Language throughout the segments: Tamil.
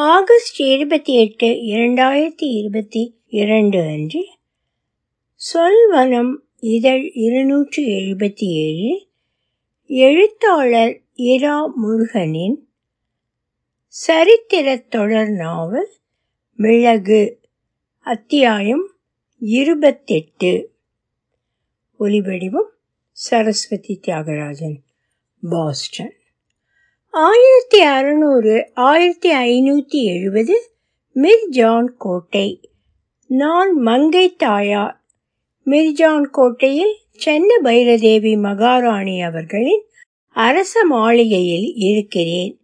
ஆகஸ்ட் இருபத்தி எட்டு இரண்டாயிரத்தி இருபத்தி இரண்டு அன்று சொல்வனம் இதழ் இருநூற்றி எழுபத்தி ஏழு எழுத்தாளர் இரா முருகனின் சரித்திரத் தொடர் நாவல் மிளகு அத்தியாயம் இருபத்தெட்டு. ஒலிவடிவம் சரஸ்வதி தியாகராஜன் பாஸ்டன். ஆயிரத்தி அறுநூறு ஆயிரத்தி ஐநூற்றி எழுபது மிர்ஜான் கோட்டை நான் மங்கை தாயார். மிர்ஜான் கோட்டையில் சென்ன பைரதேவி மகாராணி அவர்களின் அரச மாளிகையில் இருக்கிறேன்.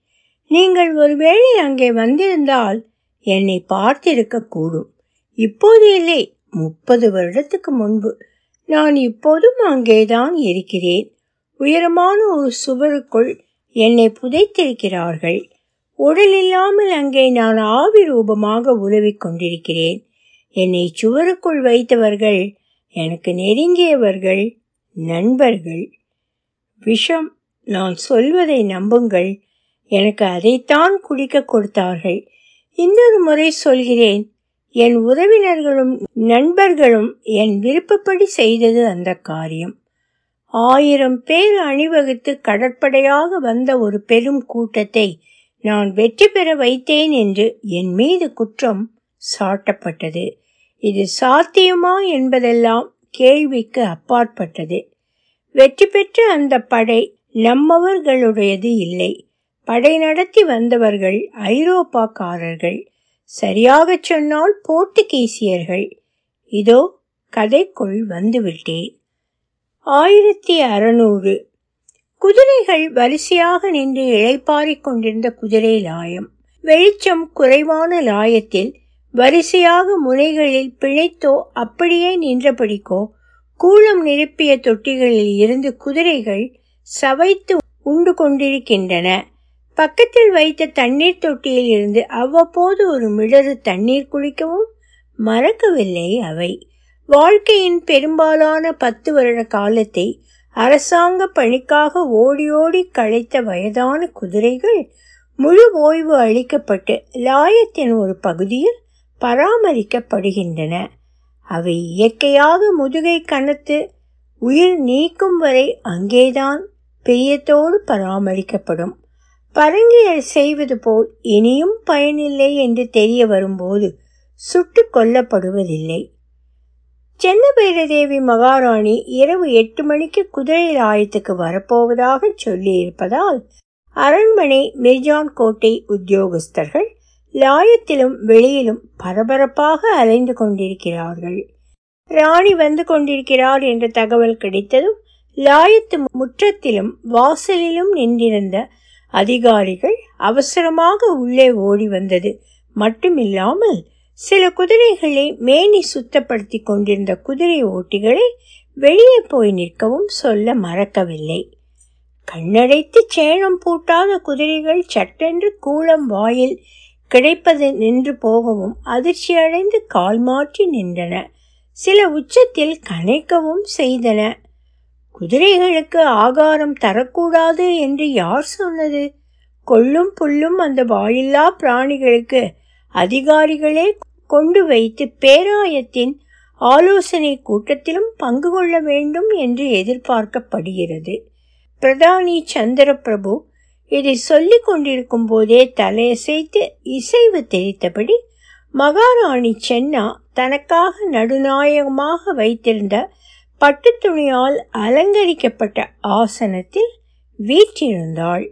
நீங்கள் ஒருவேளை அங்கே வந்திருந்தால் என்னை பார்த்திருக்க கூடும். இப்போது இல்லை முப்பது வருடத்துக்கு முன்பு. நான் இப்போதும் அங்கேதான் இருக்கிறேன். உயரமான ஒரு சுவருக்குள் என்னை புதைத்திருக்கிறார்கள். உடல் இல்லாமல் அங்கே நான் ஆவி ரூபமாக உதவிக் கொண்டிருக்கிறேன். என்னை சுவருக்குள் வைத்தவர்கள் எனக்கு நெருங்கியவர்கள் நண்பர்கள். விஷம் நான் சொல்வதை நம்புங்கள். எனக்கு அதைத்தான் குடிக்க கொடுத்தார்கள். இன்னொரு முறை சொல்கிறேன் என் உறவினர்களும் நண்பர்களும் என் விருப்பப்படி செய்தது அந்த காரியம். ஆயிரம் பேர் அணிவகுத்து கடற்படையாக வந்த ஒரு பெரும் கூட்டத்தை நான் வெற்றி பெற வைத்தேன் என்று என் மீது குற்றம் சாட்டப்பட்டது. இது சாத்தியமா என்பதெல்லாம் கேள்விக்கு அப்பாற்பட்டது. வெற்றி பெற்ற அந்த படை நம்மவர்களுடையது இல்லை. படை நடத்தி வந்தவர்கள் ஐரோப்பாக்காரர்கள். சரியாகச் சொன்னால் போர்த்துகீசியர்கள். இதோ கதைக்குள் வந்துவிட்டேன். ஆயிரத்தி அறுநூறு. குதிரைகள் வரிசையாக நின்று இழைப்பாரிக் கொண்டிருந்த குதிரை லாயம். வெளிச்சம் குறைவான லாயத்தில் வரிசையாக முனைகளில் பிழைத்தோ அப்படியே நின்றபடிக்கோ கூளம் நிரப்பிய தொட்டிகளில் இருந்து குதிரைகள் சவைத்து உண்டு கொண்டிருக்கின்றன. பக்கத்தில் வைத்த தண்ணீர் தொட்டியில் இருந்து அவ்வப்போது ஒரு மிடறு தண்ணீர் குடிக்கவும் மறக்கவில்லை அவை. வாழ்க்கையின் பெரும்பாலான பத்து வருட காலத்தை அரசாங்க பணிக்காக ஓடி ஓடி களைத்த வயதான குதிரைகள் முழு ஓய்வு அளிக்கப்பட்டு லாயத்தின் ஒரு பகுதியில் பராமரிக்கப்படுகின்றன. அவை இயற்கையாக முதுகை கனத்து உயிர் நீக்கும் வரை அங்கேதான் பிரியத்தோடு பராமரிக்கப்படும். பரங்கியல் செய்வது போல் இனியும் பயனில்லை என்று தெரிய வரும்போது சுட்டு கொல்லப்படுவதில்லை. சென்னபைரதேவி மகாராணி இரவு எட்டு மணிக்கு குதிரை ஆயத்துக்கு வரப்போவதாக சொல்லியிருப்பதால் அரண்மனை மிர்ஜான் கோட்டை உத்தியோகஸ்தர்கள் லாயத்திலும் வெளியிலும் பரபரப்பாக அலைந்து கொண்டிருக்கிறார்கள். ராணி வந்து கொண்டிருக்கிறார் என்ற தகவல் கிடைத்ததும் லாயத்து முற்றத்திலும் வாசலிலும் நின்றிருந்த அதிகாரிகள் அவசரமாக உள்ளே ஓடி வந்தது. மட்டுமில்லாமல் சில குதிரைகளை மேனி சுத்தப்படுத்தி கொண்டிருந்த குதிரை ஓட்டிகளை வெளியே போய் நிற்கவும் சொல்ல மறக்கவில்லை. கண்ணடைத்து சேணம் பூட்டாத குதிரைகள் சட்டென்று கூளம் வாயில் கிடைப்பது நின்று போகவும் அதிர்ச்சியடைந்து கால் மாற்றி நின்றன. சில உச்சத்தில் கனைக்கவும் செய்தன. குதிரைகளுக்கு ஆகாரம் தரக்கூடாது என்று யார் சொன்னது? கொள்ளும் புல்லும் அந்த வாயில்லா பிராணிகளுக்கு அதிகாரிகளே கொண்டு வைத்து பேராயத்தின் ஆலோசனை கூட்டத்திலும் பங்கு கொள்ள வேண்டும் என்று எதிர்பார்க்கப்படுகிறது. பிரதானி சந்திரபிரபு இதை சொல்லிக் கொண்டிருக்கும் போதே தலையசைத்து இசைவு தெரித்தபடி மகாராணி சென்னா தனக்காக நடுநாயகமாக வைத்திருந்த பட்டு துணியால் அலங்கரிக்கப்பட்ட ஆசனத்தில் வீற்றிருந்தாள்.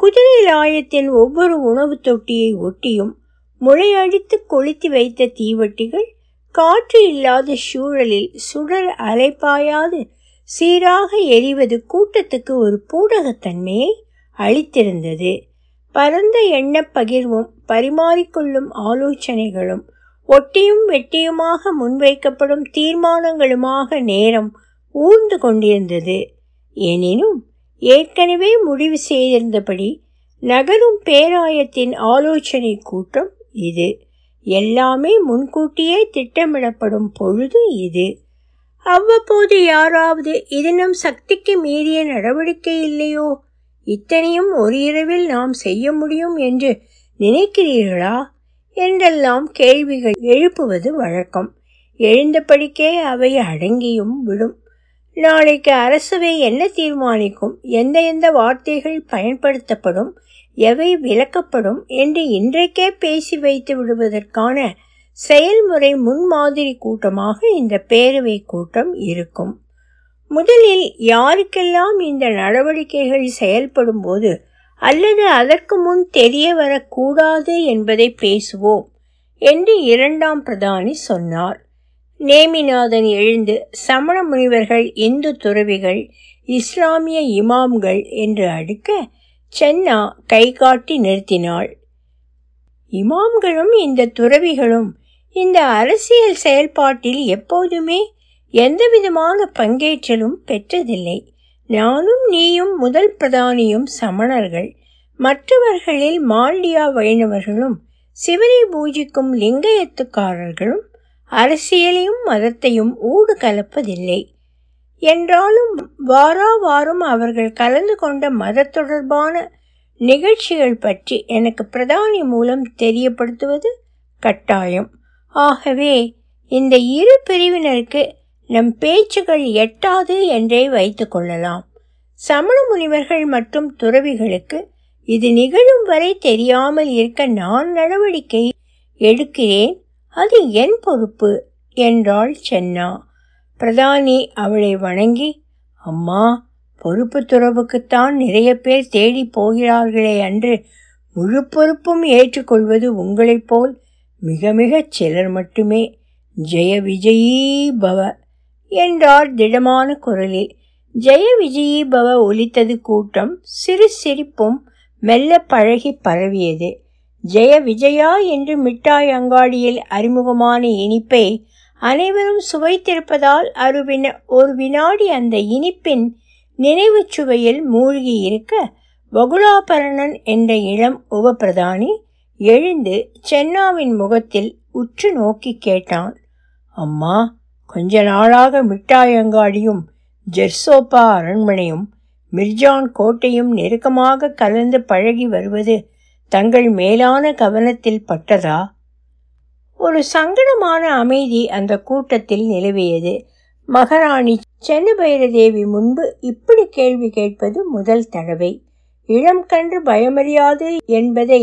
குதிரை லாயத்தின் ஒவ்வொரு உணவு தொட்டியை ஒட்டியும் முளையடித்து கொளுத்தி வைத்த தீவட்டிகள் காற்று இல்லாத சூழலில் சுடர் அலைப்பாயாது சீராக எரிவது கூட்டத்துக்கு ஒரு பூடகத்தன்மையை அளித்திருந்தது. பரந்த எண்ணப் பகிர்வும் பரிமாறிக்கொள்ளும் ஆலோசனைகளும் ஒட்டியும் வெட்டியுமாக முன்வைக்கப்படும் தீர்மானங்களுமாக நேரம் ஊர்ந்து கொண்டிருந்தது. எனினும் ஏற்கனவே முடிவு செய்திருந்தபடி நகரும் பேராயத்தின் ஆலோசனை கூட்டம் இது எல்லாமே முன்கூட்டியே திட்டமிடப்படும் பொழுது இது. அவ்வப்போது யாராவது இது நம் சக்திக்கு மீறிய நடவடிக்கை இல்லையோ? இத்தனையும் ஒரு இரவில் நாம் செய்ய முடியும் என்று நினைக்கிறீர்களா? என்றெல்லாம் கேள்விகள் எழுப்புவது வழக்கம். எழுந்தபடிக்கே அவை அடங்கியும் விடும். நாளைக்கு அரசவை என்ன தீர்மானிக்கும்? எந்த எந்த வார்த்தைகள் பயன்படுத்தப்படும்? எவை விளக்கப்படும் என்று இன்றைக்கே பேசி வைத்து விடுவதற்கான செயல்முறை முன்மாதிரி கூட்டமாக இந்த பேரவை கூட்டம் இருக்கும். முதலில் யாருக்கெல்லாம் இந்த நடவடிக்கைகள் செயல்படும் போது அல்லது அதற்கு முன் தெரிய வரக்கூடாது என்பதை பேசுவோம் என்று இரண்டாம் பிரதானி சொன்னார். நேமிநாதன் எழுந்து சமண முனிவர்கள் இந்து துறவிகள் இஸ்லாமிய இமாம்கள் என்று அடுக்க சென்னா கை காட்டி நிறுத்தினாள். இமாம்களும் இந்த துறவிகளும் இந்த அரசியல் செயல்பாட்டில் எப்போதுமே எந்தவிதமான பங்கேற்றலும் பெற்றதில்லை. நானும் நீயும் முதல் பிரதானியும் சமணர்கள். மற்றவர்களில் மாண்டியா வைணவர்களும் சிவனை பூஜிக்கும் லிங்கயத்துக்காரர்களும் அரசியலையும் மதத்தையும் ஊடு கலப்பதில்லை என்றாலும் வாரா வாரம் அவர்கள் கலந்து கொண்ட மத தொடர்பான நிகழ்ச்சிகள் பற்றி எனக்கு பிரதானி மூலம் தெரியப்படுத்துவது கட்டாயம். ஆகவே இந்த இரு பிரிவினருக்கு நம் பேச்சுகள் எட்டாது என்றே வைத்துக் கொள்ளலாம். சமண முனிவர்கள் மற்றும் துறவிகளுக்கு இது நிகழும் வரை தெரியாமல் இருக்க நான் நடவடிக்கை எடுக்கிறேன். அது என் பொறுப்பு என்றாள் சென்னா. பிரதானி அவளை வணங்கி அம்மா பொறுப்பு துறவுக்குத்தான் நிறைய பேர் தேடி போகிறார்களே அன்று முழு பொறுப்பும் ஏற்றுக்கொள்வது உங்களைப் போல் மிக மிகச் சிலர் மட்டுமே. ஜெய விஜயீ பவ என்றார் திடமான குரலில். ஜெய விஜயீ பவ ஒலித்தது கூட்டம் சிறு சிரிப்பும் மெல்ல பழகி பரவியது. ஜெய விஜயா? என்று மிட்டாய் அங்காடியில் அறிமுகமான இனிப்பை அனைவரும் சுவைத்திருப்பதால் அருவின ஒரு வினாடி அந்த இனிப்பின் நினைவுச் சுவையில் மூழ்கி இருக்க வகுலாபரணன் என்ற இளம் உபபிரதானி எழுந்து சென்னாவின் முகத்தில் உற்று நோக்கி கேட்டான். அம்மா கொஞ்ச நாளாக மிட்டாயங்காடியும் ஜெர்சோப்பா அரண்மனையும் மிர்ஜான் கோட்டையும் நெருக்கமாக கலந்து பழகி வருவது தங்கள் மேலான கவனத்தில் பட்டதா? ஒரு சங்கடமான அமைதி அந்த கூட்டத்தில் நிலவியது. மகாராணி சென்னபைரதேவி முன்பு இப்படி கேள்வி கேட்பது முதல் தடவை. இளம் கன்று பயமறியாது என்பதை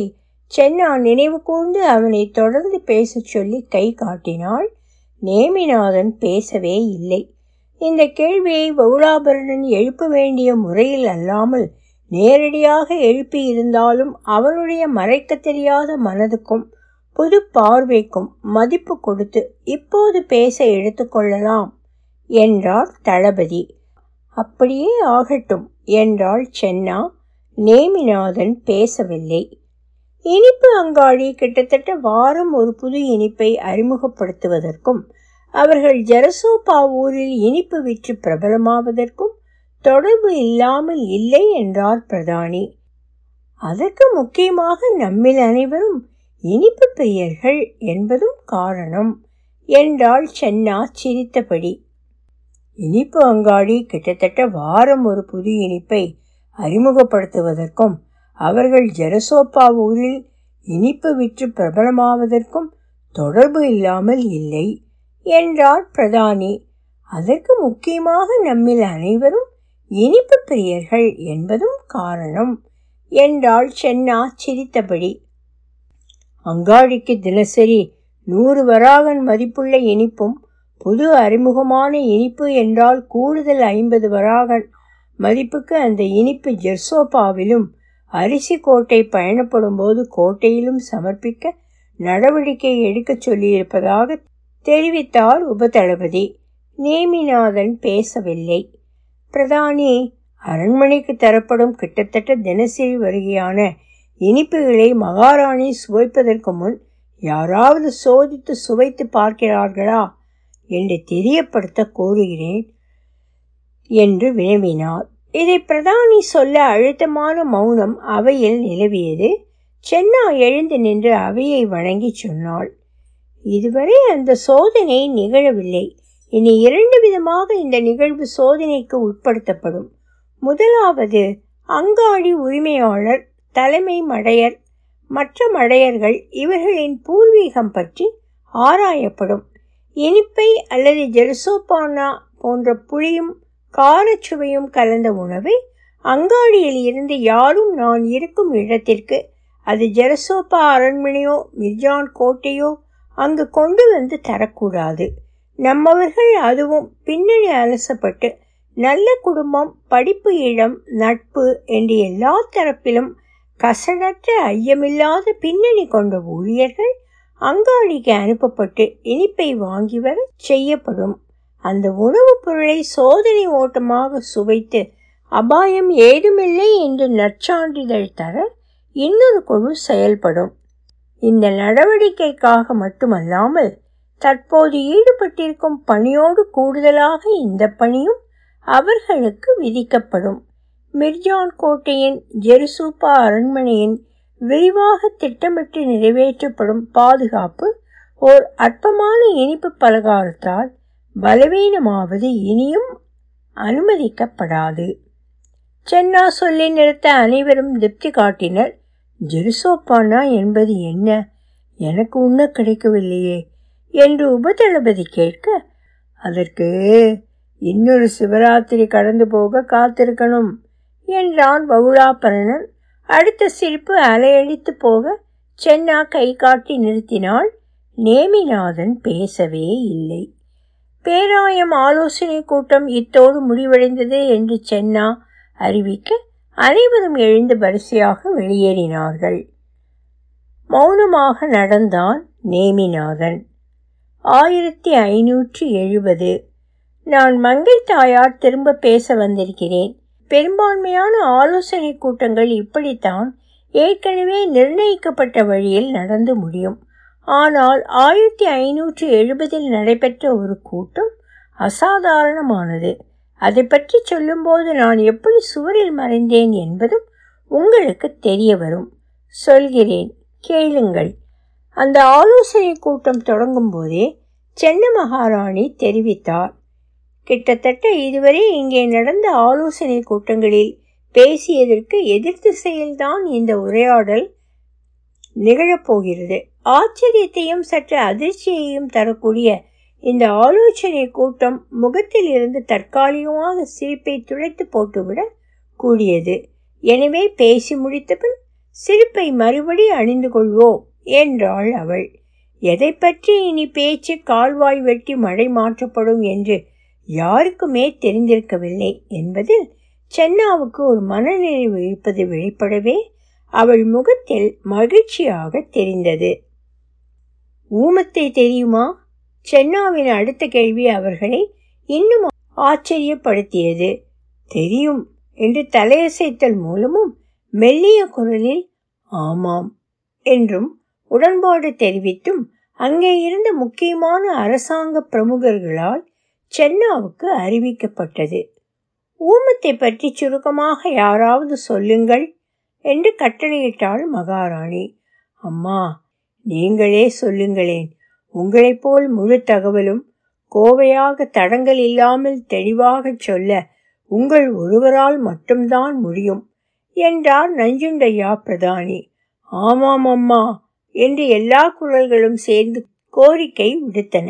சென்னா நினைவு கூர்ந்து அவனை தொடர்ந்து பேசச் சொல்லி கை காட்டினாள். நேமிநாதன் பேசவே இல்லை. இந்த கேள்வியை பவுலாபரணன் எழுப்ப வேண்டிய முறையில் அல்லாமல் நேரடியாக எழுப்பியிருந்தாலும் அவனுடைய மறைக்க தெரியாத மனதுக்கும் புது பார்வைக்கும் மதிப்பு கொடுத்து இப்போது பேச எடுத்துக்கொள்ளலாம் என்றார் தளபதி. அப்படியே ஆகட்டும் என்றாள் சென்னா. நேமிநாதன் பேசவில்லை. இனிப்பு அங்காடி கிட்டத்தட்ட வாரம் ஒரு புது இனிப்பை அறிமுகப்படுத்துவதற்கும் அவர்கள் ஜெரசோபா ஊரில் இனிப்பு விற்று பிரபலமாவதற்கும் தொடர்பு இல்லாமல் இல்லை என்றார் பிரதானி. அதற்கு முக்கியமாக நம்மில் அனைவரும் இனிப்பு பிரியர்கள் என்பதும் காரணம் என்றாள் சென்னா சிரித்தபடி. இனிப்பு அங்காடி கிட்டத்தட்ட வாரம் ஒரு புது இனிப்பை அறிமுகப்படுத்துவதற்கும் அவர்கள் ஜெரசோப்பா ஊரில் இனிப்பு விற்று பிரபலமாவதற்கும் தொடர்பு இல்லாமல் இல்லை என்றார் பிரதானி. அதற்கு முக்கியமாக நம்மில் அனைவரும் இனிப்பு பிரியர்கள் என்பதும் காரணம் என்றாள் சென்னா சிரித்தபடி. அங்காடிக்கு தினசரி நூறு வராகன் மதிப்புள்ள இனிப்பும் புது அறிமுகமான இனிப்பு என்றால் கூடுதல் ஐம்பது வராகன் மதிப்புக்கு அந்த இனிப்பு ஜெர்சோபாவிலும் அரிசி கோட்டை பயணப்படும் போது கோட்டையிலும் சமர்ப்பிக்க நடவடிக்கை எடுக்கச் சொல்லியிருப்பதாக தெரிவித்தார் உபதளபதி. நேமிநாதன் பேசவில்லை. பிரதானி அரண்மனைக்கு தரப்படும் கிட்டத்தட்ட தினசரி வருகையான இனிப்புகளை மகாராணி சுவைப்பதற்கு முன் யாராவது சோதித்து சுவைத்து பார்க்கிறார்களா என்று தெரியப்படுத்த கோருகிறேன் என்று வினவினார். இதை பிரதானி சொல்ல அழுத்தமான மௌனம் அவையில் நிலவியது. சென்னா எழுந்து நின்று அவையை வணங்கி சொன்னாள். இதுவரை அந்த சோதனை நிகழவில்லை. இனி இரண்டு விதமாக இந்த நிகழ்வு சோதனைக்கு உட்படுத்தப்படும். முதலாவது அங்காடி உரிமையாளர் தலைமை மடையர் மற்ற மடையர்கள் இவர்களின் பூர்வீகம் பற்றி ஆராயப்படும். இனிப்பை அல்லது ஜெருசோபானா போன்ற புளியும் காரச்சுவையும் கலந்த உணவை அங்காடியில் இருந்து யாரும் நான் இருக்கும் இடத்திற்கு அது ஜெரசோப்பா அரண்மனையோ மிர்ஜான் கோட்டையோ அங்கு கொண்டு வந்து தரக்கூடாது. நம்மவர்கள் அதுவும் பின்னணி அலசப்பட்டு நல்ல குடும்பம் படிப்பு இடம் நட்பு என்று எல்லா தரப்பிலும் கசடற்ற ஐயமில்லாத பின்னணி கொண்ட ஊழியர்கள் அங்காடிக்கு அனுப்பப்பட்டு இனிப்பை வாங்கி வர செய்யப்படும். அந்த உணவுப் பொருளை சோதனை ஓட்டமாக சுவைத்து அபாயம் ஏதுமில்லை என்று நற்சான்றிதழ் தர இன்னொரு குழு செயல்படும். இந்த நடவடிக்கைக்காக மட்டுமல்லாமல் தற்போது ஈடுபட்டிருக்கும் பணியோடு கூடுதலாக இந்த பணியும் அவர்களுக்கு விதிக்கப்படும். மிர்ஜான் கோட்டையின் ஜெருசூப்பா அரண்மனையின் விரிவாக திட்டமிட்டு நிறைவேற்றப்படும் பாதுகாப்பு ஓர் அற்பமான இனிப்பு பலகாரத்தால் பலவீனமாவது இனியும் அனுமதிக்கப்படாது. சென்னா சொல்லி நிறுத்த அனைவரும் திருப்தி காட்டினர். ஜெருசோப்பானா என்பது என்ன? எனக்கு உண்ண கிடைக்கவில்லையே என்று உபதளபதி கேட்க அதற்கு இன்னொரு சிவராத்திரி கடந்து போக காத்திருக்கணும். என்றான் பவுலாபரணன் அடுத்த சிரிப்பு அலையடித்து போக சென்னா கை காட்டி நிறுத்தினாள். நேமிநாதன் பேசவே இல்லை. பேராயம் ஆலோசனை கூட்டம் இத்தோடு முடிவடைந்தது என்று சென்னா அறிவிக்க அனைவரும் எழுந்து வரிசையாக வெளியேறினார்கள். மௌனமாக நடந்தான் நேமிநாதன். ஆயிரத்தி ஐநூற்றி எழுபது. நான் மங்கை தாயார் திரும்ப பேச வந்திருக்கிறேன். பெரும்பான்மையான ஆலோசனை கூட்டங்கள் இப்படித்தான் ஏற்கனவே நிர்ணயிக்கப்பட்ட வழியில் நடந்து முடியும். ஆனால் ஆயிரத்தி ஐநூற்றி எழுபதில் நடைபெற்ற ஒரு கூட்டம் அசாதாரணமானது. அதை பற்றி சொல்லும்போது நான் எப்படி சுவரில் மறைந்தேன் என்பதும் உங்களுக்கு தெரிய வரும். சொல்கிறேன். கேளுங்கள். அந்த ஆலோசனை கூட்டம் தொடங்கும் போதே சென்ன மகாராணி தெரிவித்தார். கிட்டத்தட்ட இதுவரை இங்கே நடந்த ஆலோசனை கூட்டங்களில் பேசியதற்கு எதிர் திசையில்தான் இந்த உரையாடல் நிகழப்போகிறது. ஆச்சரியத்தையும் சற்று அதிர்ச்சியையும் தரக்கூடிய இந்த ஆலோசனை கூட்டம் முகத்தில் இருந்து தற்காலிகமாக சிரிப்பை துடைத்து போட்டுவிட கூடியது. எனவே பேசி முடித்தபின் சிரிப்பை மறுபடி அணிந்து கொள்வோம் என்றாள் அவள். எதை பற்றி இனி பேச்சு கால்வாய் வெட்டி மழை மாற்றப்படும் என்று யாருக்குமே தெரிந்திருக்கவில்லை என்பதில் சென்னாவுக்கு ஒரு மனநிறைவு இருப்பது வெளிப்படவே அவள் முகத்தில் மகிழ்ச்சியாக தெரிந்தது. ஊமத்தை தெரியுமா? சென்னாவின் அடுத்த கேள்வி அவர்களை இன்னும் ஆச்சரியப்படுத்தியது. தெரியும் என்று தலையசைத்தல் மூலமும் மெல்லிய குரலில் ஆமாம் என்றும் உடன்பாடு தெரிவித்தும் அங்கே இருந்த முக்கியமான அரசாங்க பிரமுகர்களால் சென்னாவுக்கு அறிவிக்கப்பட்டது. ஊமத்தை பற்றி சுருக்கமாக யாராவது சொல்லுங்கள் என்று கட்டளையிட்டாள் மகாராணி. அம்மா நீங்களே சொல்லுங்களேன். உங்களைப் போல் முழு தகவலும் கோவையாக தடங்கள் இல்லாமல் தெளிவாகச் சொல்ல உங்கள் ஒருவரால் மட்டும்தான் முடியும் என்றார் நஞ்சுண்டையா பிரதானி. ஆமாம் அம்மா என்று எல்லா குரல்களும் சேர்ந்து கோரிக்கை விடுத்தன.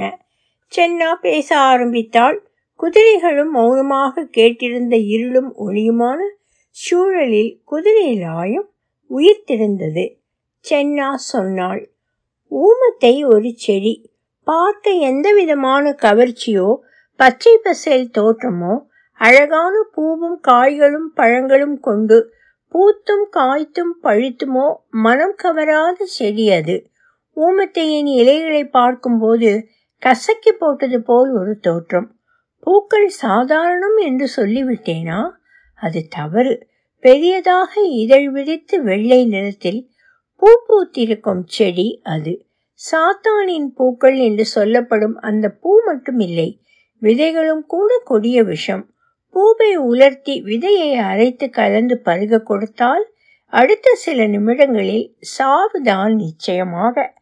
சென்னா பேச ஆரம்பித்தாள். குதிரைகளும் மௌனமாக கேட்டிருந்த இருளும் ஒளியுமான சூழலில் குதிரை லாயம் உயிர்த்திருந்தது. சென்னா சொன்னாள் ஊமத்தை ஒரு செடி பார்க்க எந்த விதமான கவர்ச்சியோ பச்சை பசேல் தோற்றமோ அழகான பூவும் காய்களும் பழங்களும் கொண்டு பூத்தும் காய்த்தும் பழுத்துமோ மனம் கவராத செடி அது. ஊமத்தையின் இலைகளை பார்க்கும்போது கசக்கி போட்டது போல் ஒரு தோற்றம். பூக்கள் சாதாரணம் என்று சொல்லிவிட்டேனா? அது தவறு. பெரியதாக இதழ் விரித்து வெள்ளை நிறத்தில் பூ பூத்திருக்கும் செடி அது. சாத்தானின் பூக்கள் என்று சொல்லப்படும் அந்த பூ மட்டும் இல்லை விதைகளும் கூட கொடிய விஷம். பூவை உலர்த்தி விதையை அரைத்து கலந்து பருக கொடுத்தால் அடுத்த சில நிமிடங்களில் சாவுதான் நிச்சயமாக.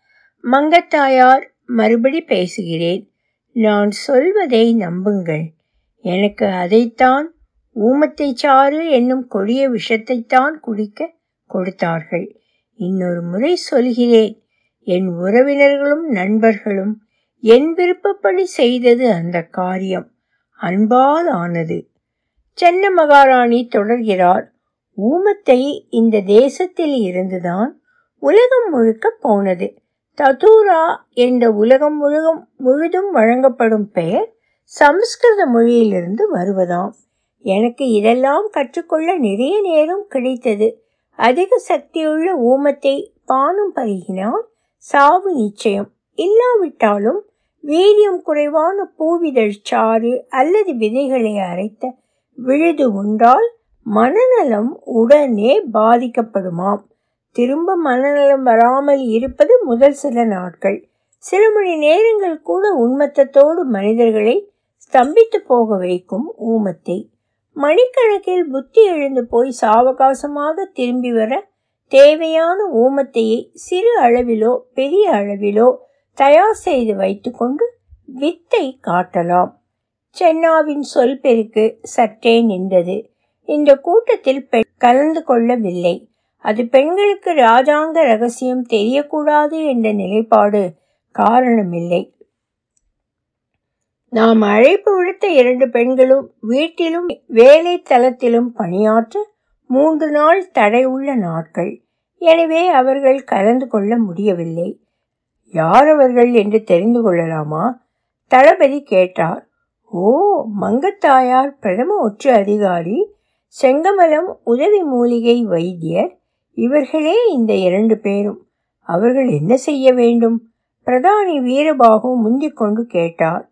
மங்கத்தாயார் மறுபடி பேசுகிறேன். நான் சொல்வதை நம்புங்கள். எனக்கு அதைத்தான் ஊமத்தை சாறு என்னும் கொடிய விஷத்தைத்தான் குடிக்க கொடுத்தார்கள். இன்னொரு முறை சொல்கிறேன். என் உறவினர்களும் நண்பர்களும் என் விருப்பப்படி செய்தது அந்த காரியம். அன்பால் ஆனது. சென்ன மகாராணி தொடர்கிறார். ஊமத்தை இந்த தேசத்தில் இருந்துதான் உலகம் முழுக்க போனது. ததூரா என்ற உலகம் முழுதும் முழுதும் வழங்கப்படும் பெயர் சமஸ்கிருத மொழியிலிருந்து வருவதாம். எனக்கு இதெல்லாம் கற்றுக்கொள்ள நிறைய நேரம் கிடைத்தது. அதிக சக்தியுள்ள ஊமத்தை பானம் பருகினால் சாவு நிச்சயம். இல்லாவிட்டாலும் வீரியம் குறைவான பூவிதழ் சாறு அல்லது விதைகளை அரைத்த விழுது உண்டால் மனநலம் உடனே பாதிக்கப்படுமாம். திரும்ப மனநலம் வராமல் இருப்பது முதல் சில நாட்கள். சில மணி நேரங்கள் கூட உண்மத்தத்தோடு மனிதர்களை ஸ்தம்பித்து போக வைக்கும் ஊமத்தை. மணிக்கணக்கில் புத்தி எழுந்து போய் சாவகாசமாக திரும்பி வர தேவையான ஊமத்தையை சிறு அளவிலோ பெரிய அளவிலோ தயார் செய்து வைத்துக்கொண்டு வித்தை காட்டலாம். சென்னாவின் சொல் பெருக்கு சற்றே நின்றது. இந்த கூட்டத்தில் கலந்து கொள்ளவில்லை. அது பெண்களுக்கு ராஜாங்க ரகசியம் தெரியக்கூடாது என்ற நிலைப்பாடு காரணமில்லை. நாம் அழைப்பு விடுத்த இரண்டு பெண்களும் வீட்டிலும் வேலை தளத்திலும் பணியாற்ற மூன்று நாள் தடை உள்ள நாட்கள். எனவே அவர்கள் கலந்து கொள்ள முடியவில்லை. யார் அவர்கள் என்று தெரிந்து கொள்ளலாமா? தளபதி கேட்டார். ஓ மங்கத்தாயார் பிரதம ஒற்று அதிகாரி செங்கமலம் உதவி மூலிகை வைத்தியர் இவர்களே இந்த இரண்டு பேரும். அவர்கள் என்ன செய்ய வேண்டும்? பிரதானி வீரபாகு முந்திக் கொண்டு கேட்டார்.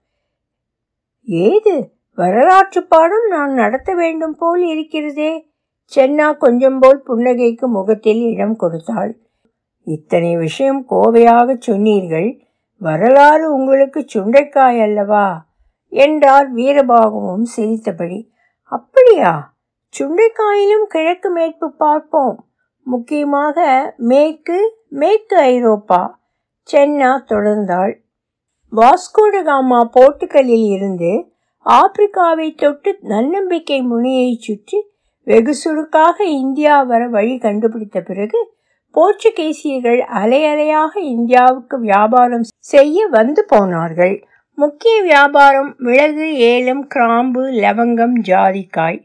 ஏது? வரலாற்று பாடம் நான் நடத்த வேண்டும் போல் இருக்கிறதே. சென்னா கொஞ்சம் போல் புன்னகைக்கு முகத்தில் இடம் கொடுத்தாள். இத்தனை விஷயம் கோவையாக சொன்னீர்கள். வரலாறு உங்களுக்கு சுண்டைக்காய் அல்லவா? என்றார் வீரபாகுவும் சிரித்தபடி. அப்படியா? சுண்டைக்காயிலும் கிழக்கு மேற்பு பார்ப்போம். முக்கியமாக மேற்கு மேற்கு ஐரோப்பா. சென்னா தொடர்ந்தாள். வாஸ்கோடகாமா போர்ட்டுகளில் இருந்து ஆப்பிரிக்காவை தொட்டு நன்னம்பிக்கை முனையைச் சுற்றி வெகு சுருக்காக இந்தியா வர வழி கண்டுபிடித்த பிறகு போர்ச்சுகீசியர்கள் அலை அலையாக இந்தியாவுக்கு வியாபாரம் செய்ய வந்து போனார்கள். முக்கிய வியாபாரம் மிளகு ஏலம் கிராம்பு லவங்கம் ஜாதிக்காய்.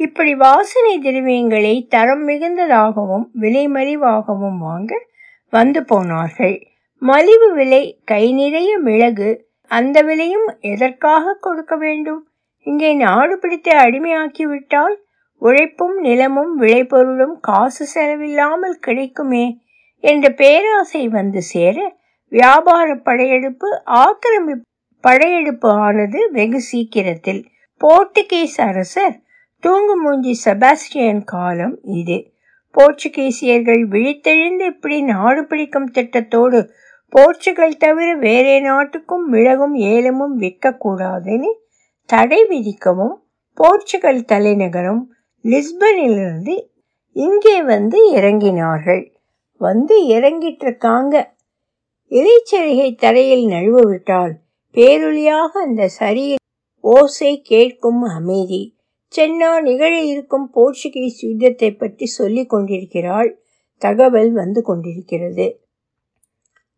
இப்படி வாசனை திரவியங்களை தரம் மிகுந்ததாகவும் விலை மலிவாகவும் வாங்க வந்து போனார்கள். மலிவு விலை கை நிறைய மிளகு அந்த விலையும் எதற்காக கொடுக்க வேண்டும்? இங்கே நாடு பிடித்து அடிமையாக்கிவிட்டால் உழைப்பும் நிலமும் விளைபொருளும் காசு செலவில்லாமல் கிடைக்குமே என்ற பேராசை வந்து சேர வியாபார படையெடுப்பு ஆக்கிரமிப்பு படையெடுப்பு ஆனது வெகு சீக்கிரத்தில். போர்த்துகீஸ் அரசர் தூங்குமூஞ்சி செபாஸ்டியன் காலம் இது. போர்ச்சுகீசியர்கள் விழித்தெழுந்து இப்படி நாடு பிடிக்கும் திட்டத்தோடு போர்ச்சுகல் தவிர வேறே நாட்டுக்கும் மிளகும் ஏலமும் விற்கக்கூடாதுன்னு தடை விதிக்கவும் போர்ச்சுகல் தலைநகரம் லிஸ்பனிலிருந்து இங்கே வந்து இறங்கினார்கள். வந்து இறங்கிட்டு இருக்காங்க இலைச்சரிகை தரையில் நழுவ விட்டால் பேரொழியாக அந்த சரியின் ஓசை கேட்கும் அமைதி. சென்னா நிகழ இருக்கும் போர்ச்சுகீஸ் யுத்தத்தை பற்றி சொல்லிக் கொண்டிருக்கிறாள். தகவல் வந்து கொண்டிருக்கிறது.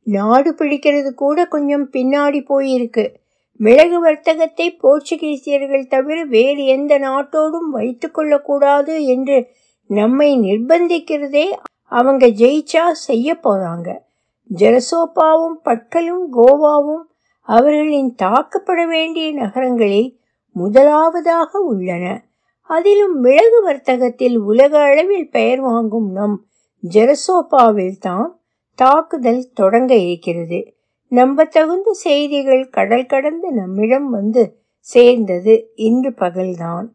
நாடு பிடிக்கிறது கூட கொஞ்சம் பின்னாடி போயிருக்கு. மிளகு வர்த்தகத்தை போர்ச்சுகீசியர்கள் தவிர வேறு எந்த நாட்டோடும் வைத்துக்கொள்ளக்கூடாது என்று நம்மை நிர்பந்திக்கிறதே அவங்க ஜெயிச்சா செய்ய போறாங்க. ஜெரசோப்பாவும் பட்கலும் கோவாவும் அவர்களின் தாக்கப்பட வேண்டிய நகரங்களில் முதலாவதாக உள்ளன. அதிலும் மிளகு வர்த்தகத்தில் உலக அளவில் பெயர் வாங்கும் நம் ஜெரசோபாவில் தான் தாக்குதல் தொடங்க இருக்கிறது. நம்ப தகுந்த செய்திகள் கடல் கடந்து நம்மிடம் வந்து சேர்ந்தது இன்று பகல்தான்.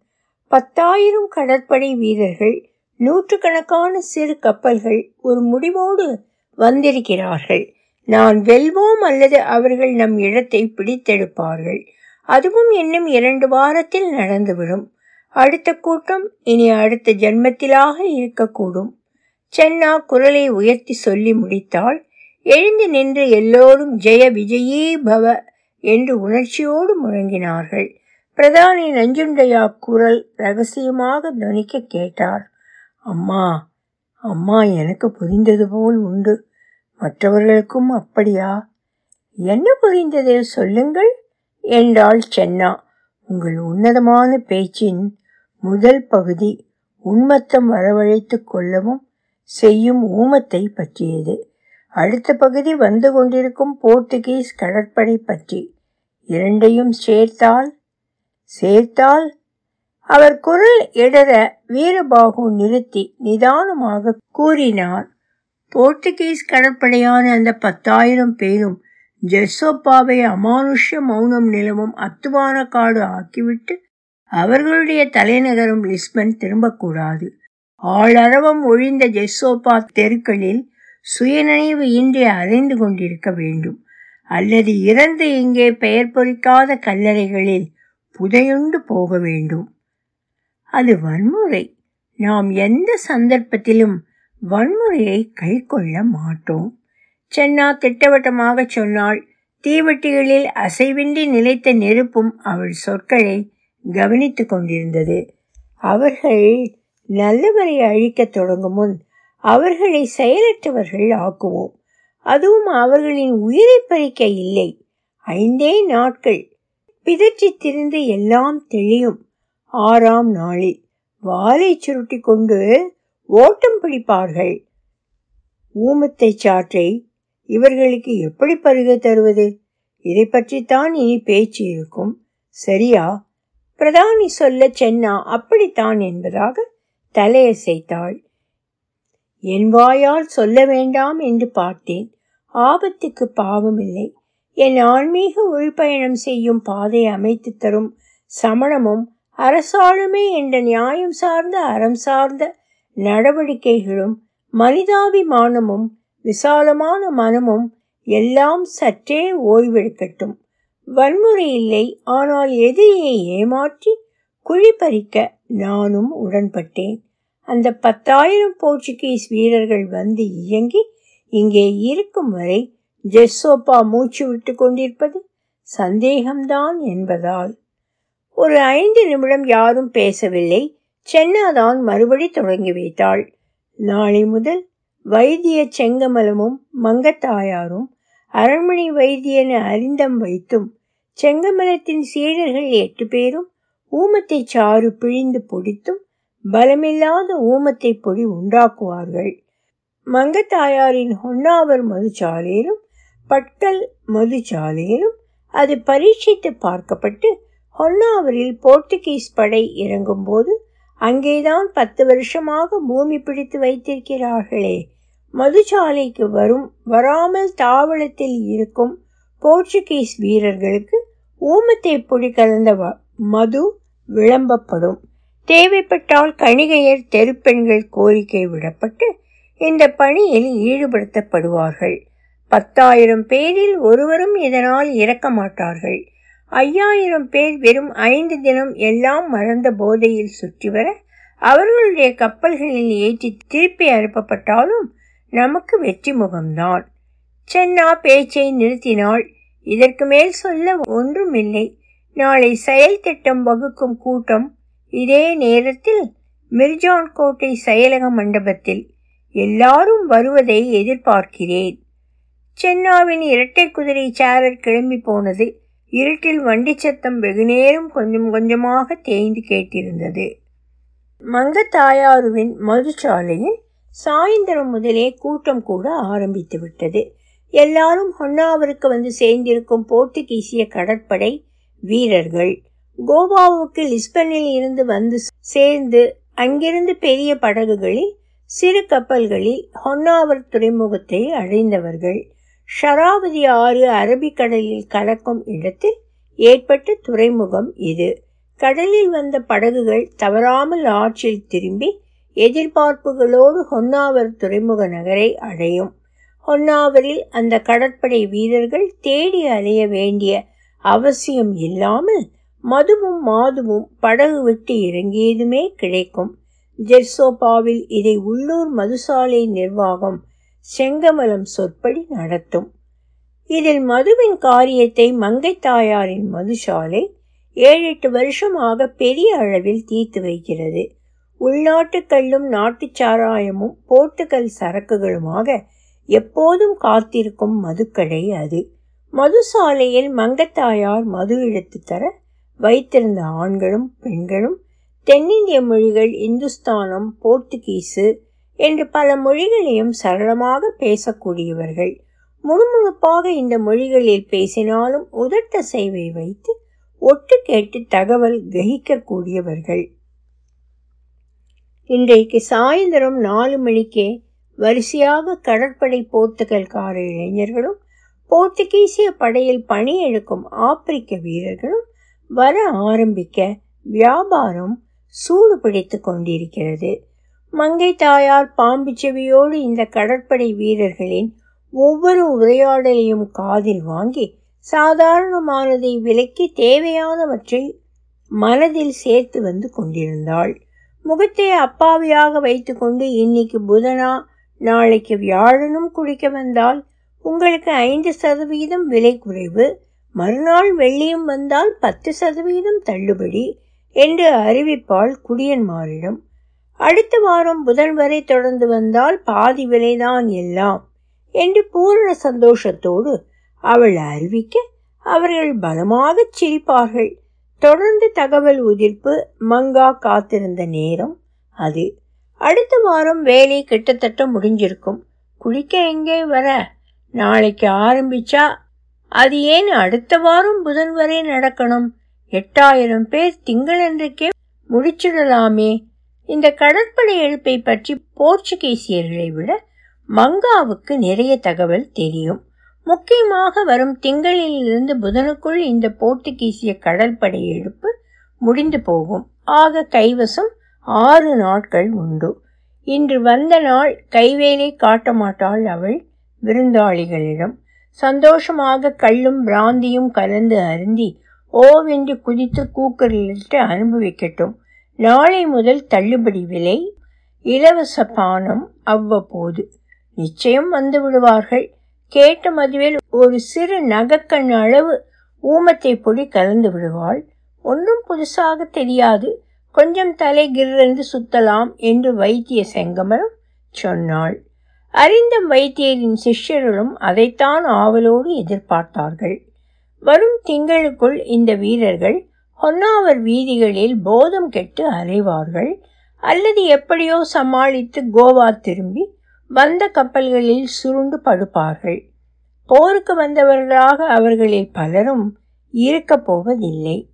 பத்தாயிரம் கடற்படை வீரர்கள் நூற்றுக்கணக்கான சிறு கப்பல்கள் ஒரு முடிவோடு வந்திருக்கிறார்கள். நான் வெல்வோம் அல்லது அவர்கள் நம் இடத்தை பிடித்தெடுப்பார்கள். அதுவும் இன்னும் இரண்டு வாரத்தில் நடந்துவிடும். அடுத்த கூட்டம் இனி அடுத்த ஜென்மத்திலாக இருக்கக்கூடும். சென்னா குரலை உயர்த்தி சொல்லி முடித்தாள். எழுந்து நின்று எல்லோரும் ஜெய விஜயீ பவ என்று உணர்ச்சியோடு முழங்கினார்கள். பிரதானி நஞ்சுண்டையா குரல் ரகசியமாக துணிக்க கேட்டார். அம்மா அம்மா எனக்கு புரிந்தது போல் உண்டு. மற்றவர்களுக்கும் அப்படியா? என்ன புரிந்தது? சொல்லுங்கள். என்றாள் சென்னா. உங்கள் உன்னதமான பேச்சின் முதல் பகுதி உண்மத்தம் வரவழைத்து கொள்ளவும் செய்யும் ஊமத்தை பற்றியது. அடுத்த பகுதி வந்து கொண்டிருக்கும் போர்த்துகீஸ் கடற்படை பற்றி. இரண்டையும் சேர்த்தால்? சேர்த்தால்? அவர் குரல் இடர வீரபாகு நிறுத்தி நிதானமாக கூறினார். போர்த்துகீஸ் கடற்படையான அந்த பத்தாயிரம் பேரும் ஜெர்சோப்பாவை அமானுஷ்ய மௌனம் நிலவும் அத்துவான காடு ஆக்கிவிட்டு அவர்களுடைய தலைநகரம் லிஸ்பன் திரும்பக்கூடாது. ஆளரவம் ஒழிந்த ஜெர்சோப்பா தெருக்களில் சுயநினைவு இன்றி அறிந்து கொண்டிருக்க வேண்டும். அல்லது இறந்து இங்கே பெயர் பொறிக்காத கல்லறைகளில் புதையுண்டு போக வேண்டும். அது வன்முறை. நாம் எந்த சந்தர்ப்பத்திலும் வன்முறையை கைக்கொள்ள மாட்டோம். சென்னா திட்டவட்டமாக சொன்னாள். தீவட்டிகளில் அசைவின்றி நிலைத்த நெருப்பும் அவள் சொற்களை கவனித்து கொண்டிருந்தது. அவர்கள் நல்லவரை அழிக்கத் தொடங்கும் முன் அவர்களை செயலற்றவர்கள் ஆக்குவோம். அதுவும் அவர்களின் உயிரை பறிக்க இல்லை. ஐந்தே நாட்கள். பிதற்றி திரிந்து எல்லாம் தெளியும். ஆறாம் நாளில் வாலை சுருட்டி கொண்டு ஓட்டம் பிடிப்பார்கள். ஊமத்தை சாற்றை இவர்களுக்கு எப்படி பருகை தருவது? இதை பற்றித்தான் இனி பேச்சு இருக்கும். சரியா? பிரதானி சொல்ல சென்னா அப்படித்தான் என்பதாக தலையசைத்தாள். என் வாயால் சொல்ல வேண்டாம் என்று பார்த்தேன். ஆபத்துக்கு பாவமில்லை. என் ஆன்மீக உள்பயணம் செய்யும் பாதை அமைத்து தரும் சமணமும் அரசாளுமே என்ற நியாயம் சார்ந்த அறம் சார்ந்த நடவடிக்கைகளும் மனிதாபிமானமும் விசாலமான மனமும் எல்லாம் சற்றே ஓய்வெடுக்கட்டும். வன்முறை இல்லை ஆனால் எதிரியை ஏமாற்றி குழிப்பறிக்க நானும் உடன்பட்டேன். அந்த பத்தாயிரம் போர்ச்சுகீஸ் வீரர்கள் வந்து இயங்கி இங்கே இருக்கும் வரை ஜெஸ்ஸோப்பா மூச்சு விட்டு கொண்டிருப்பது சந்தேகம்தான் என்பதால். ஒரு ஐந்து நிமிடம் யாரும் பேசவில்லை. சென்னாதான் மறுபடி தொடங்கி வைத்தாள். நாளை முதல் வைத்திய செங்கமலமும் மங்கத்தாயாரும் அரண்மனை வைத்தியன அறிந்தம் வைத்தும் செங்கமலத்தின் சீடர்கள் எட்டு பேரும் ஊமத்தை சாறு பிழிந்து பொடித்தும் பலமில்லாத ஊமத்தை பொடி உண்டாக்குவார்கள். மங்கத்தாயாரின் ஹொன்னாவர் மதுச்சாலையிலும் பட்கல் மதுச்சாலையிலும் அது பரீட்சித்து பார்க்கப்பட்டு ஹொன்னாவரில் போர்த்துகீஸ் படை இறங்கும்போது அங்கேதான் பத்து வருஷமாக பூமி பிடித்து வைத்திருக்கிறார்களே மதுச்சாலைக்கு வரும் வராமல் தாவளத்தில் இருக்கும் போர்ச்சுகீஸ் வீரர்களுக்கு ஊமத்தை பொடி கலந்த மது விளம்பப்படும். தேவைப்பட்டால் கணிகையர் தெருப்பெண்கள் கோரிக்கை விடப்பட்டு இந்த பணியில் ஈடுபடுத்தப்படுவார்கள். பத்தாயிரம் பேரில் ஒருவரும் இதனால் இறக்க மாட்டார்கள். ஐயாயிரம் பேர் வெறும் ஐந்து தினம் எல்லாம் மறந்த போதையில் சுற்றி வர அவர்களுடைய கப்பல்களில் ஏற்றி திருப்பி அனுப்பப்பட்டாலும் நமக்கு வெற்றி முகம்தான் சென்னா பேச்சை நிறுத்தினாள் இதற்கு மேல் சொல்ல ஒன்றுமில்லை. நாளை செயல் திட்டம் வகுக்கும் கூட்டம் இதே நேரத்தில் மிர்ஜான் கோட்டை செயலக மண்டபத்தில் எல்லாரும் வருவதை எதிர்பார்க்கிறேன். சென்னாவின் இரட்டை குதிரை சேரர் கிளம்பி போனது இருட்டில் வண்டி சத்தம் வெகுநேரம் கொஞ்சம் கொஞ்சமாக தேய்ந்து கேட்டிருந்தது. மங்கத்தாயாருவின் மதுச்சாலையில் சாயந்தரம் முதலே கூட்டம் கூட ஆரம்பித்து விட்டது. எல்லாரும் ஹொன்னாவருக்கு வந்து சேர்ந்திருக்கும் போர்த்துகீசிய கடற்படை வீரர்கள் கோவாவுக்கு லிஸ்பனில் இருந்து வந்து சேர்ந்து அங்கிருந்து பெரிய படகுகளில் சிறு கப்பல்களில் ஹொன்னாவர் துறைமுகத்தை அடைந்தவர்கள். ஷராவதி ஆறு அரபிக்கடலில் கலக்கும் இடத்தில் ஏற்பட்ட துறைமுகம் இது. கடலில் வந்த படகுகள் தவறாமல் ஆற்றில் திரும்பி எதிர்பார்ப்புகளோடு ஹொன்னாவர் துறைமுக நகரை அடையும். ஹொன்னாவரில் அந்த கடற்படை வீரர்கள் தேடி அலைய வேண்டிய அவசியம் இல்லாமல் மதுவும் மாதுவும் படகு விட்டு இறங்கியதுமே கிடைக்கும். ஜெர்சோபாவில் இதை உள்ளூர் மதுசாலை நிர்வாகம் செங்கமலம் சொற்படி நடத்தும். இதில் மதுவின் காரியத்தை மங்கை தாயாரின் மதுசாலை ஏழு எட்டு வருஷமாக பெரிய அளவில் தீர்த்து வைக்கிறது. உள்நாட்டு கள்ளும் நாட்டுச் சாராயமும் போர்த்துகல் சரக்குகளுமாக எப்போதும் காத்திருக்கும் மதுக்கடை அது. மதுசாலையில் மங்கத்தாயார் மது இழுத்து தர வைத்திருந்த ஆண்களும் பெண்களும் தென்னிந்திய மொழிகள் இந்துஸ்தானம் போர்த்துகீசு என்று பல மொழிகளையும் சரளமாக பேசக்கூடியவர்கள். முணுமுணுப்பாக இந்த மொழிகளில் பேசினாலும் உதட்ட சேவை வைத்து ஒட்டு கேட்டு தகவல் கிரகிக்கக்கூடியவர்கள். இன்றைக்கு சாயந்தரம் நாலு மணிக்கே வரிசையாக கடற்படை போர்த்துகல்கார இளைஞர்களும் போர்த்துகீசிய படையில் பணியெடுக்கும் ஆப்பிரிக்க வீரர்களும் வர ஆரம்பிக்க வியாபாரம் சூடு பிடித்து கொண்டிருக்கிறது. மங்கை தாயார் பாம்பு செவியோடு இந்த கடற்படை வீரர்களின் ஒவ்வொரு உரையாடலையும் காதில் வாங்கி சாதாரணமானதை விலக்கி தேவையானவற்றை மனதில் சேர்த்து வந்து கொண்டிருந்தாள். முகத்தை அப்பாவியாக வைத்துக்கொண்டு இன்னைக்கு புதனா நாளைக்கு வியாழனும் குடிக்க வந்தால் உங்களுக்கு ஐந்து சதவீதம் விலை குறைவு. மறுநாள் வெள்ளியும் வந்தால் பத்து சதவீதம் தள்ளுபடி என்று அறிவிப்பாள் குடியன்மாரிடம். அடுத்த வாரம் புதன் வரை தொடர்ந்து வந்தால் பாதி விலைதான் எல்லாம் என்று பூரண சந்தோஷத்தோடு அவள் அறிவிக்க அவர்கள் பலமாகச் சிரிப்பார்கள். தொடர்ந்து தகவல் உதிர்ப்பு மங்கா காத்திருந்த நேரம் அது. அடுத்த வாரம் வேலை கிட்டத்தட்ட முடிஞ்சிருக்கும். குளிக்க எங்கே வர? நாளைக்கு ஆரம்பிச்சா? அது ஏன் அடுத்த வாரம் புதன் வரை நடக்கணும்? எட்டாயிரம் பேர் திங்களன்றைக்கே முடிச்சிடலாமே. இந்த கடற்படை எழுப்பை பற்றி போர்ச்சுகீசியர்களை விட மங்காவுக்கு நிறைய தகவல் தெரியும். முக்கியமாக வரும் திங்களிலிருந்து புதனுக்குள் இந்த போர்த்துகீசிய கடற்படை எழுப்பு முடிந்து போகும். ஆக கைவசம் ஆறு நாட்கள் உண்டு. இன்று வந்த நாள் கைவேலை காட்ட மாட்டாள் அவள் விருந்தாளிகளிடம். சந்தோஷமாக கள்ளும் பிராந்தியும் கலந்து அருந்தி ஓவென்று குதித்து கூக்கரிலிட்டு அனுபவிக்கட்டும். நாளை முதல் தள்ளுபடி விலை இலவச பானம் அவ்வப்போது. நிச்சயம் வந்து விடுவார்கள். கேட்ட மதுவில் ஒரு சிறு நகக்கண் அளவு ஊமத்தை பொடி கலந்து விடுவாள். ஒன்றும் புதுசாக தெரியாது. கொஞ்சம் தலை கிர்ரென்று சுத்தலாம் என்று வைத்திய செங்கமலம் சொன்னாள். அறிந்த வைத்தியரின் சிஷ்யர்களும் அதைத்தான் ஆவலோடு எதிர்பார்த்தார்கள். வரும் திங்களுக்குள் இந்த வீரர்கள் ஹொன்னாவர் வீதிகளில் போதம் கெட்டு அலைவார்கள். அல்லது எப்படியோ சமாளித்து கோவா திரும்பி வந்த கப்பல்களில் சுருண்டு படுப்பார்கள். போருக்கு வந்தவர்களாக அவர்களில் பலரும் இருக்கப் போவதில்லை.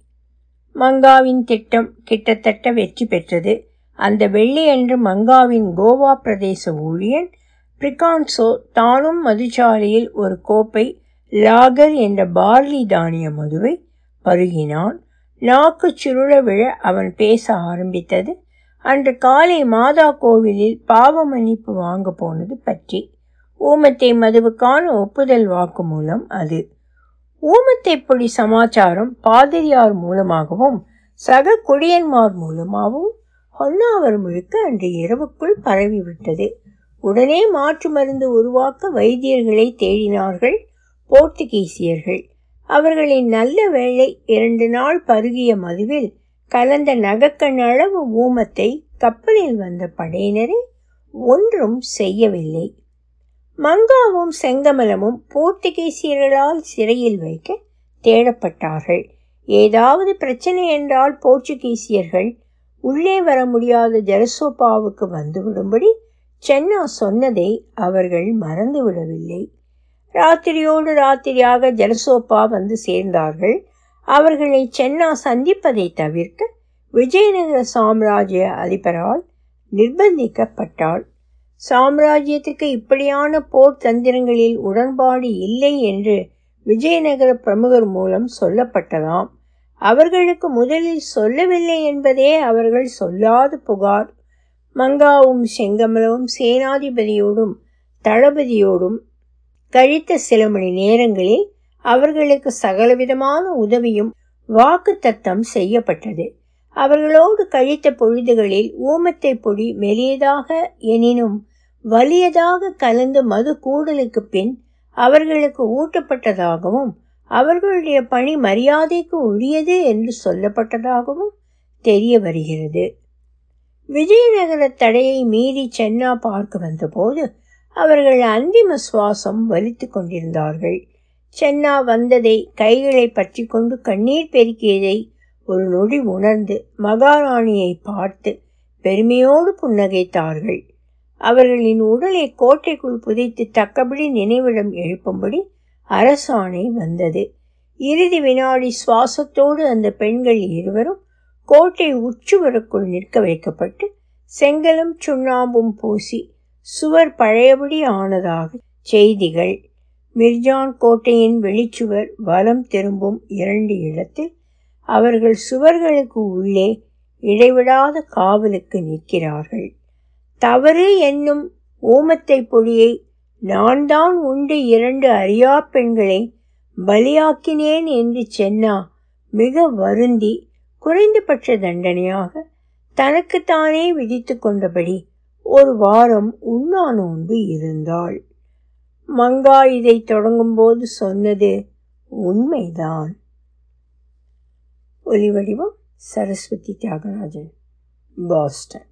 மங்காவின் திட்டம் கிட்டத்தட்ட வெற்றி பெற்றது. அந்த வெள்ளியன்று மங்காவின் கோவா பிரதேச ஊழியன் பிரிகான்சோ தானும் மதுச்சாலையில் ஒரு கோப்பை லாகர் என்ற பார்லி தானிய மதுவை பருகினான். நாக்கு சுருள விழ அவன் பேச ஆரம்பித்தது. அன்று காலை மாதா கோவிலில் பாவ மன்னிப்பு வாங்க போனது பற்றி. ஊமத்தை மதுவுக்கான ஒப்புதல் வாக்கு மூலம் அது. ஊமத்தை பொடி சமாச்சாரம் பாதிரியார் மூலமாகவும் சக குடியன்மார் மூலமாகவும் ஹொன்னாவர் முழுக்க அன்று இரவுக்குள் பரவிவிட்டது. உடனே மாற்று மருந்து உருவாக்க வைத்தியர்களை தேடினார்கள் போர்த்துகீசியர்கள். அவர்களின் நல்ல வேளை இரண்டு நாள் பருகிய மதுவில் கலந்த நகக்கண் அளவு ஊமத்தை கப்பலில் வந்த படையினரை ஒன்றும் செய்யவில்லை. மங்காவும் செங்கமலமும் போர்த்துகீசியர்களால் சிறையில் வைக்க தேடப்பட்டார்கள். ஏதாவது பிரச்சனை என்றால் போர்ச்சுகீசியர்கள் உள்ளே வர முடியாத ஜெரசோபாவுக்கு வந்துவிடும்படி சென்னா சொன்னதை அவர்கள் மறந்துவிடவில்லை. ராத்திரியோடு ராத்திரியாக ஜெரசோப்பா வந்து சேர்ந்தார்கள். அவர்களை சென்னா சந்திப்பதை தவிர்க்க விஜயநகர சாம்ராஜ்ய அதிபரால் நிர்பந்திக்கப்பட்டாள். சாம்ராஜ்யத்துக்கு இப்படியான போர் தந்திரங்களில் உடன்பாடு இல்லை என்று விஜயநகர பிரமுகர் மூலம் சொல்லப்பட்டதாம். அவர்களுக்கு முதலில் சொல்லவில்லை என்பதே அவர்கள் சொல்லாத புகார். மங்காவும் செங்கமலவும் சேனாதிபதியோடும் தளபதியோடும் கழித்த சில மணி நேரங்களில் அவர்களுக்கு சகலவிதமான உதவியும் வாக்கு தத்தம் செய்யப்பட்டது. அவர்களோடு கழித்த பொழுதுகளில் ஊமத்தை பொடி மெலியதாக எனினும் வலியதாக கலந்து மது கூடலுக்கு பின் அவர்களுக்கு ஊட்டப்பட்டதாகவும் அவர்களுடைய பணி மரியாதைக்கு உரியது என்று சொல்லப்பட்டதாகவும் தெரிய வருகிறது. விஜயநகர தடையை மீறி சென்னா பார்க்க வந்தபோது அவர்கள் அந்திம சுவாசம் வலித்து கொண்டிருந்தார்கள். சென்னா வந்ததை கைகளை பற்றி கொண்டு கண்ணீர் பெருக்கியதை ஒரு நொடி உணர்ந்து மகாராணியை பார்த்து பெருமையோடு புன்னகைத்தார்கள். அவர்களின் உடலை கோட்டைக்குள் புதைத்து தக்கபடி நினைவிடம் எழுப்பும்படி அரசாணை வந்தது. இறுதி வினாடி சுவாசத்தோடு அந்த பெண்கள் இருவரும் கோட்டை உச்சுவருக்குள் நிற்க வைக்கப்பட்டு செங்கலும் சுண்ணாம்பும் பூசி சுவர் பழையபடி ஆனதாக செய்திகள். மிர்ஜான் கோட்டையின் வெளிச்சுவர் வலம் திரும்பும் இரண்டு இடத்தில் அவர்கள் சுவர்களுக்கு உள்ளே இடைவிடாத காவலுக்கு நிற்கிறார்கள். தவறு என்னும் ஓமத்தை பொடியை நான் தான் உண்டு இரண்டு அறியா பெண்களை பலியாக்கினேன் என்று சென்னா மிக வருந்தி குறைந்தபட்ச தண்டனையாக தனக்குத்தானே விதித்து கொண்டபடி ஒரு வாரம் உண்ணா நோன்பு இருந்தாள். மங்கா இதை தொடங்கும்போது சொன்னது உண்மைதான். ஒலிவடிவம் சரஸ்வதி தியாகராஜன் பாஸ்டன்.